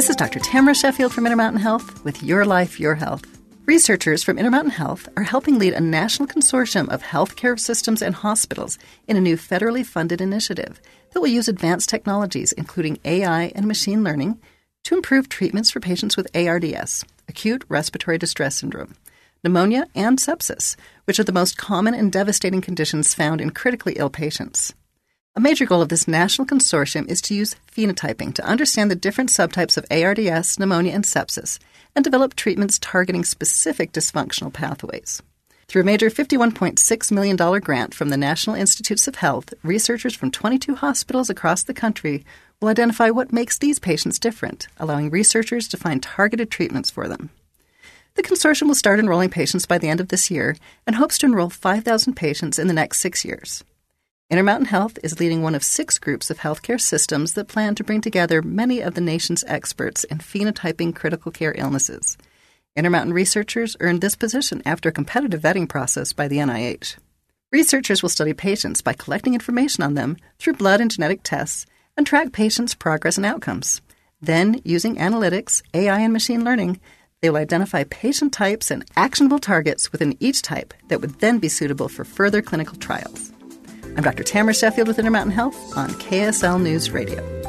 This is Dr. Tamara Sheffield from Intermountain Health with Your Life, Your Health. Researchers from Intermountain Health are helping lead a national consortium of healthcare systems and hospitals in a new federally funded initiative that will use advanced technologies, including AI and machine learning, to improve treatments for patients with ARDS, acute respiratory distress syndrome, pneumonia, and sepsis, which are the most common and devastating conditions found in critically ill patients. A major goal of this national consortium is to use phenotyping to understand the different subtypes of ARDS, pneumonia, and sepsis, and develop treatments targeting specific dysfunctional pathways. Through a major $51.6 million grant from the National Institutes of Health, researchers from 22 hospitals across the country will identify what makes these patients different, allowing researchers to find targeted treatments for them. The consortium will start enrolling patients by the end of this year and hopes to enroll 5,000 patients in the next six years. Intermountain Health is leading one of six groups of healthcare systems that plan to bring together many of the nation's experts in phenotyping critical care illnesses. Intermountain researchers earned this position after a competitive vetting process by the NIH. Researchers will study patients by collecting information on them through blood and genetic tests and track patients' progress and outcomes. Then, using analytics, AI, and machine learning, they will identify patient types and actionable targets within each type that would then be suitable for further clinical trials. I'm Dr. Tamara Sheffield with Intermountain Health on KSL News Radio.